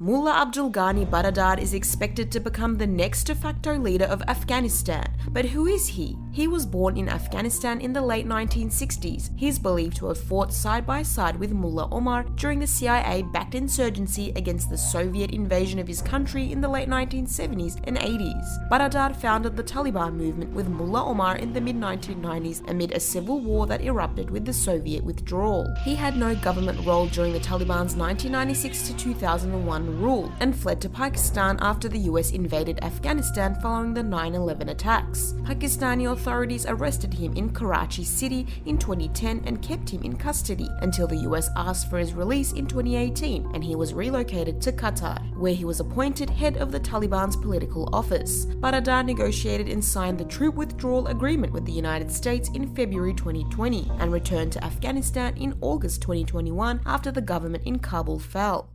Mullah Abdul Ghani Baradar is expected to become the next de facto leader of Afghanistan. But who is he? He was born in Afghanistan in the late 1960s. He is believed to have fought side by side with Mullah Omar during the CIA backed insurgency against the Soviet invasion of his country in the late 1970s and 80s. Baradar founded the Taliban movement with Mullah Omar in the mid 1990s amid a civil war that erupted with the Soviet withdrawal. He had no government role during the Taliban's 1996 to 2001 rule and fled to Pakistan after the US invaded Afghanistan following the 9 11 attacks. Pakistani authorities arrested him in Karachi City in 2010 and kept him in custody until the US asked for his release in 2018 and he was relocated to Qatar, where he was appointed head of the Taliban's political office. Baradar negotiated and signed the troop withdrawal agreement with the United States in February 2020 and returned to Afghanistan in August 2021 after the government in Kabul fell.